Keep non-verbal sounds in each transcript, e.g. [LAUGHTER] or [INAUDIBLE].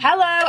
Hello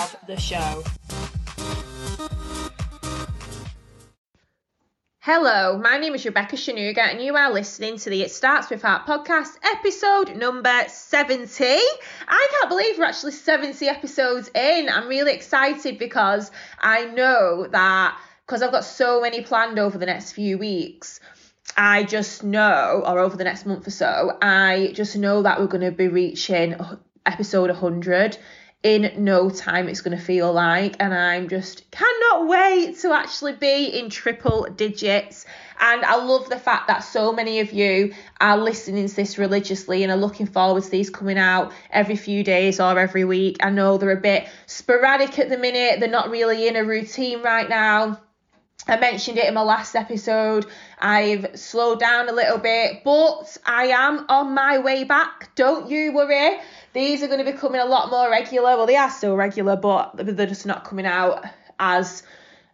of the show. Hello, my name is Rebecca Sonuga, and you are listening to the It Starts With Heart podcast, episode number 70. I can't believe we're actually 70 episodes in. I'm really excited because I know that because I've got so many planned over the next few weeks. I just know, or over the next month or so, I just know that we're going to be reaching episode 100 in no time it's going to feel like and i'm just cannot wait to actually be in triple digits. And i love the fact that so many of you are listening to this religiously and are looking forward to these coming out every few days or every week. I know they're a bit sporadic at the minute. They're not really in a routine right now I mentioned it in my last episode. I've slowed down a little bit, but I am on my way back. Don't you worry. These are going to be coming a lot more regular. Well, they are still regular, but they're just not coming out as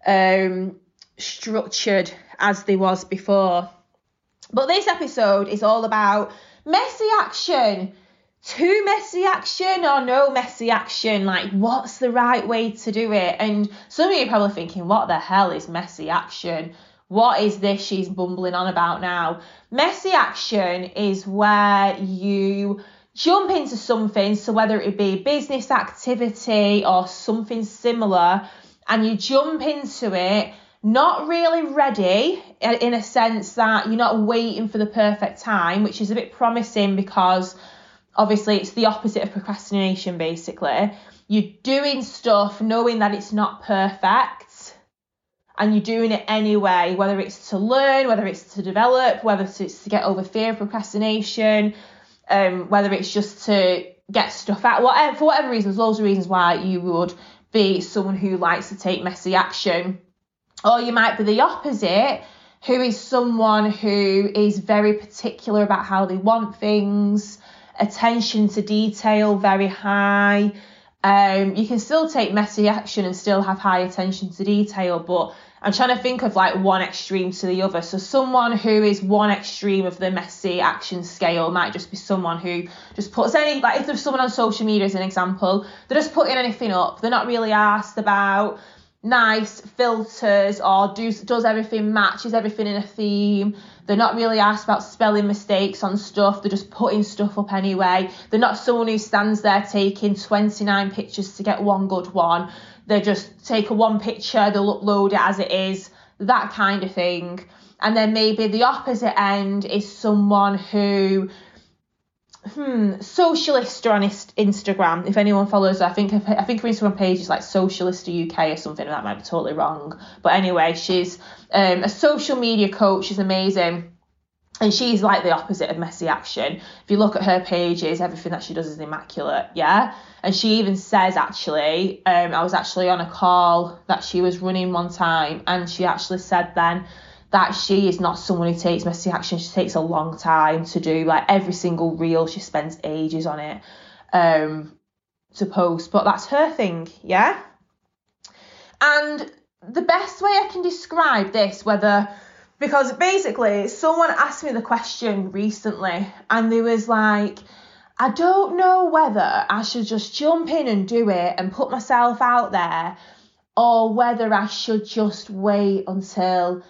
um, structured as they was before. But this episode is all about messy action. Too messy action or no messy action? Like, what's the right way to do it? And some of you are probably thinking, what the hell is messy action? What is this she's bumbling on about now? Messy action is where you jump into something, so whether it be business activity or something similar, and you jump into it not really ready uh, in a sense that you're not waiting for the perfect time, which is a bit promising because obviously it's the opposite of procrastination basically. You're doing stuff knowing that it's not perfect and you're doing it anyway, whether it's to learn, whether it's to develop, whether it's to get over fear of procrastination, um, whether it's just to get stuff out, whatever, for whatever reasons, loads of reasons why you would be someone who likes to take messy action. Or you might be the opposite, who is someone who is very particular about how they want things, attention to detail very high. Um, you can still take messy action and still have high attention to detail, but I'm trying to think of like one extreme to the other. So someone who is one extreme of the messy action scale might just be someone who just puts any like if there's someone on social media as an example, they're just putting anything up. They're not really asked about nice filters or does does everything matches everything in a theme. They're not really asked about spelling mistakes on stuff. They're just putting stuff up anyway. They're not someone who stands there taking 29 pictures to get one good one they just take a one picture, they'll upload it as it is, that kind of thing. And then maybe the opposite end is someone who hmm, Socialista on Instagram. If anyone follows, I think I think her Instagram page is like Socialista UK or something. That might be totally wrong, but anyway, she's um, a social media coach. She's amazing. And she's like the opposite of messy action. If you look at her pages, everything that she does is immaculate, yeah. And she even says actually, um, I was actually on a call that she was running one time, and she actually said then that she is not someone who takes messy action. She takes a long time to do like every single reel. She spends ages on it um, to post, but that's her thing, yeah. And the best way I can describe this, whether because basically someone asked me the question recently and they was like I don't know whether I should just jump in and do it and put myself out there or whether I should just wait until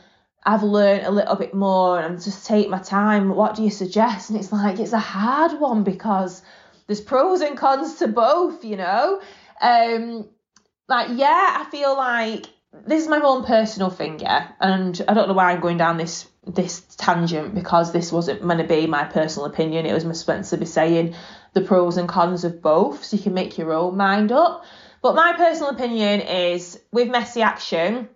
I've learned a little bit more and just take my time. What do you suggest? And it's like it's a hard one because there's pros and cons to both, you know. Um like yeah, I feel like this is my own personal thing, yeah, and I don't know why I'm going down this this tangent because this wasn't going to be my personal opinion. It was meant to be saying the pros and cons of both, so you can make your own mind up. But my personal opinion is with messy action.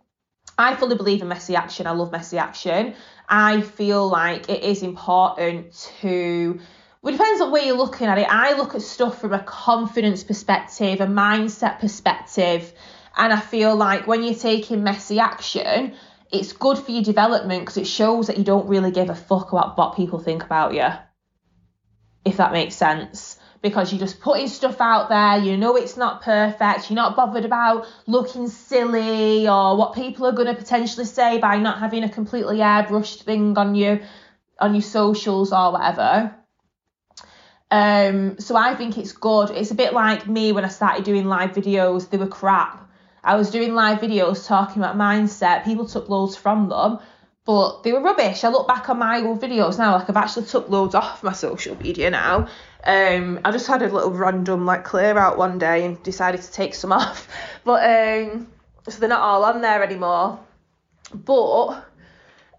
I fully believe in messy action. I love messy action. I feel like it is important to well, it depends on where you're looking at it. I look at stuff from a confidence perspective, a mindset perspective, and I feel like when you're taking messy action, it's good for your development because it shows that you don't really give a fuck about what people think about you. If that makes sense. Because you're just putting stuff out there, you know it's not perfect, you're not bothered about looking silly or what people are going to potentially say by not having a completely airbrushed thing on you on your socials or whatever. Um, so I think it's good. It's a bit like me when I started doing live videos, they were crap. I was doing live videos talking about mindset. People took loads from them, but they were rubbish. I look back on my old videos now, like I've actually took loads off my social media now. Um, I just had a little random like clear out one day and decided to take some [LAUGHS] off, but um, so they're not all on there anymore. But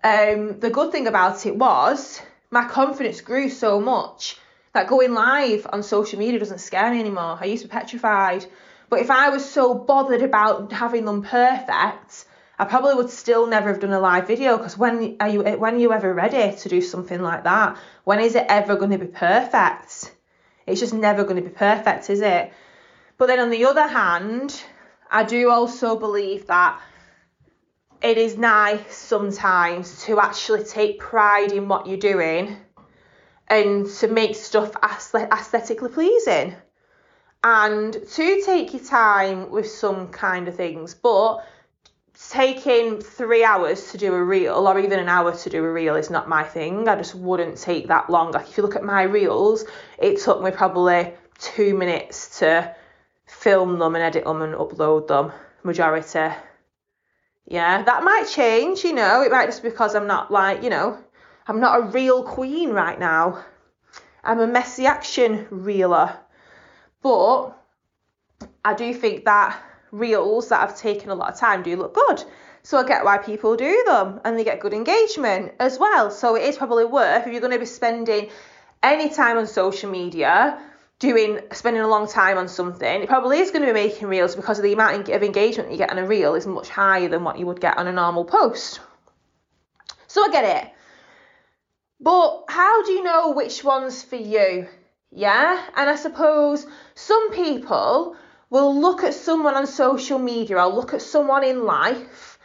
um, the good thing about it was my confidence grew so much that going live on social media doesn't scare me anymore. I used to be petrified. But if I was so bothered about having them perfect, I probably would still never have done a live video because when are you eh, when are you ever ready to do something like that? When is it ever going to be perfect? It's just never going to be perfect, is it? But then on the other hand, I do also believe that it is nice sometimes to actually take pride in what you're doing and to make stuff aesthetically pleasing and to take your time with some kind of things but taking three hours to do a reel or even an hour to do a reel is not my thing i just wouldn't take that long like if you look at my reels it took me probably two minutes to film them and edit them and upload them majority yeah that might change you know it might just because i'm not like you know I'm not a real queen right now. I'm a messy action reeler. But I do think that reels that have taken a lot of time do look good. So I get why people do them and they get good engagement as well. So it is probably worth if you're going to be spending any time on social media doing spending a long time on something, it probably is going to be making reels because of the amount of engagement you get on a reel is much higher than what you would get on a normal post. So I get it. But how do you know which one's for you? Yeah? And I suppose some people will look at someone on social media or look at someone in life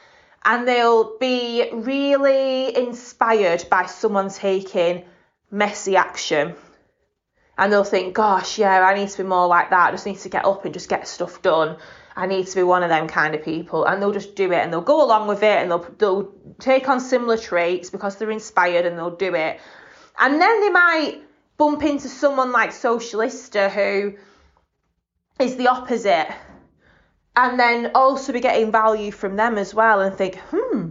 and they'll be really inspired by someone taking messy action. And they'll think, gosh, yeah, I need to be more like that. I just need to get up and just get stuff done. I need to be one of them kind of people. And they'll just do it and they'll go along with it and they'll, they'll take on similar traits because they're inspired and they'll do it. And then they might bump into someone like Socialista who is the opposite. And then also be getting value from them as well and think, hmm,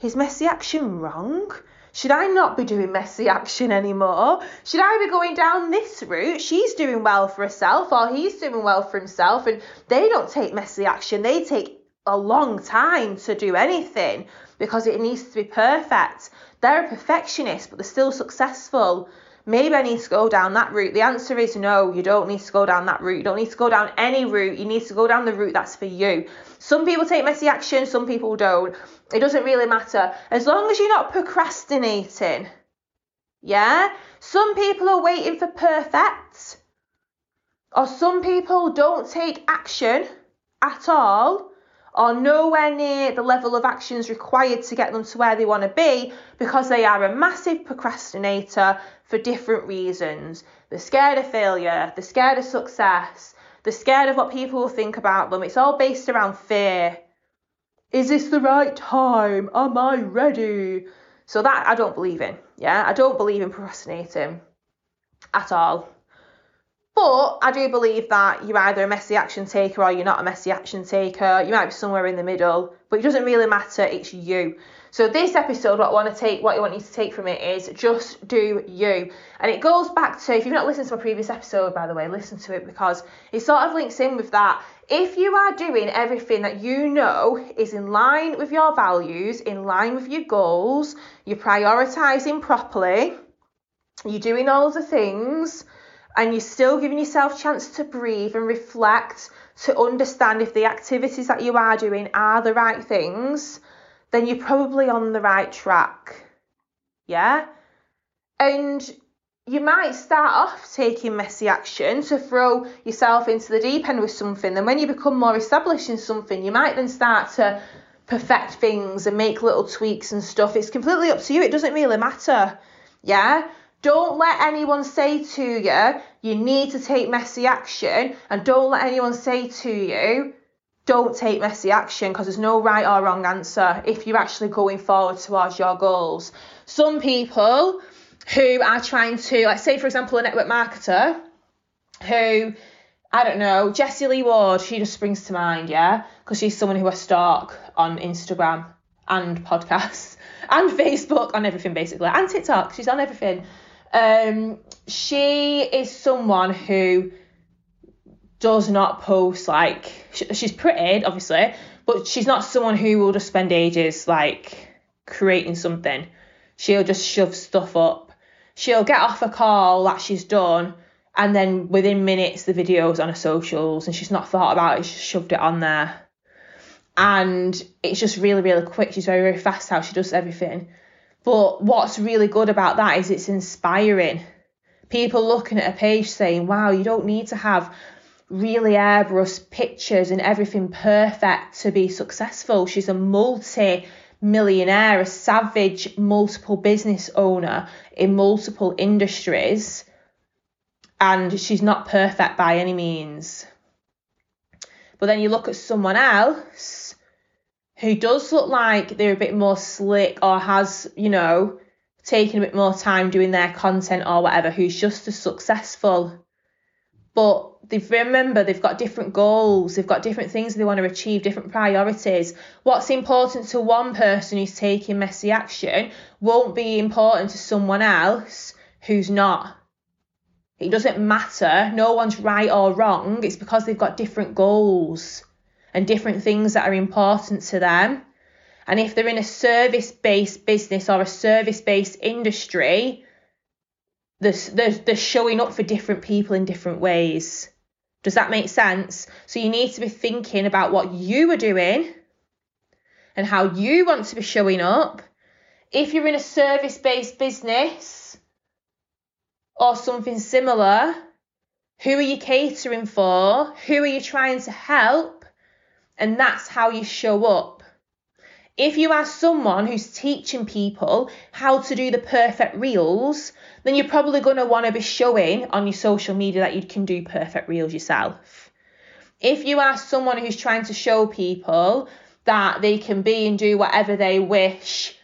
is messy action wrong? Should I not be doing messy action anymore? Should I be going down this route? She's doing well for herself, or he's doing well for himself, and they don't take messy action. They take a long time to do anything because it needs to be perfect. They're a perfectionist, but they're still successful. Maybe I need to go down that route. The answer is no, you don't need to go down that route. You don't need to go down any route. You need to go down the route that's for you. Some people take messy action, some people don't. It doesn't really matter. As long as you're not procrastinating. Yeah? Some people are waiting for perfect. Or some people don't take action at all or nowhere near the level of actions required to get them to where they want to be because they are a massive procrastinator for different reasons. They're scared of failure, they're scared of success, they're scared of what people will think about them. It's all based around fear. Is this the right time? Am I ready? So that I don't believe in. Yeah, I don't believe in procrastinating at all. But I do believe that you're either a messy action taker or you're not a messy action taker. You might be somewhere in the middle, but it doesn't really matter. It's you. So this episode, what I want to take, what I want you to take from it is just do you. And it goes back to if you've not listened to my previous episode, by the way, listen to it because it sort of links in with that. If you are doing everything that you know is in line with your values, in line with your goals, you're prioritizing properly, you're doing all the things and you're still giving yourself a chance to breathe and reflect to understand if the activities that you are doing are the right things, then you're probably on the right track. Yeah? And you might start off taking messy action to throw yourself into the deep end with something. Then when you become more established in something, you might then start to perfect things and make little tweaks and stuff. It's completely up to you. It doesn't really matter. Yeah? Don't let anyone say to you, you need to take messy action. And don't let anyone say to you, don't take messy action because there's no right or wrong answer if you're actually going forward towards your goals. Some people who are trying to, like, say, for example, a network marketer who, I don't know, Jessie Lee Ward, she just springs to mind, yeah? Because she's someone who I stalk on Instagram and podcasts [LAUGHS] and Facebook, on everything basically, and TikTok. She's on everything. Um, she is someone who does not post like she's pretty, obviously, but she's not someone who will just spend ages like creating something. She'll just shove stuff up she'll get off a call that she's done and then within minutes the video's on her socials and she's not thought about it, she's shoved it on there. And it's just really, really quick. She's very, very fast how she does everything. But what's really good about that is it's inspiring. People looking at a page saying, wow, you don't need to have really airbrushed pictures and everything perfect to be successful. She's a multi millionaire, a savage multiple business owner in multiple industries, and she's not perfect by any means. But then you look at someone else who does look like they're a bit more slick or has, you know, taken a bit more time doing their content or whatever, who's just as successful. But they've remember they've got different goals, they've got different things they want to achieve, different priorities. What's important to one person who's taking messy action won't be important to someone else who's not. It doesn't matter. No one's right or wrong. It's because they've got different goals and different things that are important to them. And if they're in a service based business or a service based industry, they're, they're, they're showing up for different people in different ways. Does that make sense? So you need to be thinking about what you are doing and how you want to be showing up. If you're in a service based business or something similar, who are you catering for? Who are you trying to help? And that's how you show up. If you are someone who's teaching people how to do the perfect reels, then you're probably going to want to be showing on your social media that you can do perfect reels yourself. If you are someone who's trying to show people that they can be and do whatever they wish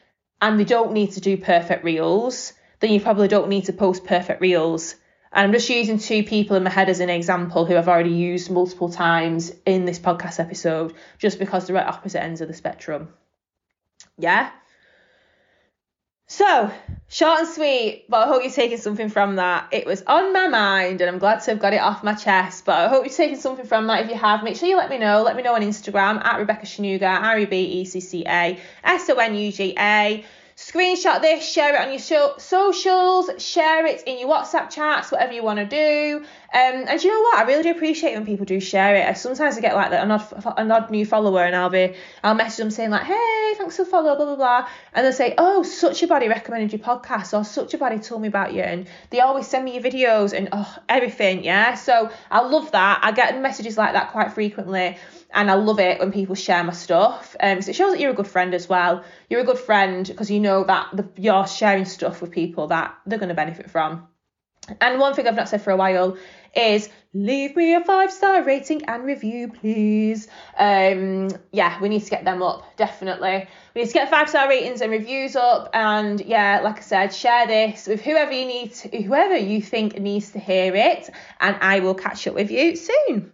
and they don't need to do perfect reels, then you probably don't need to post perfect reels. And I'm just using two people in my head as an example who I've already used multiple times in this podcast episode just because they're at opposite ends of the spectrum. Yeah? So, short and sweet, but I hope you're taking something from that. It was on my mind and I'm glad to have got it off my chest. But I hope you're taking something from that. If you have, make sure you let me know. Let me know on Instagram at Rebecca Sonuga, R E B E C C A S O N U G A screenshot this, share it on your so- socials, share it in your WhatsApp chats, whatever you want to do. Um, and you know what? I really do appreciate when people do share it. I sometimes I get like an odd, an odd new follower, and I'll be, I'll message them saying like, "Hey, thanks for follow, blah blah blah," and they'll say, "Oh, such a body recommended your podcast," or "Such a body told me about you," and they always send me your videos and oh, everything. Yeah, so I love that. I get messages like that quite frequently and I love it when people share my stuff um, because it shows that you're a good friend as well. You're a good friend because you know that the, you're sharing stuff with people that they're going to benefit from. And one thing I've not said for a while is leave me a five star rating and review, please. Um, yeah, we need to get them up, definitely. We need to get five star ratings and reviews up, and yeah, like I said, share this with whoever you need, to, whoever you think needs to hear it, and I will catch up with you soon.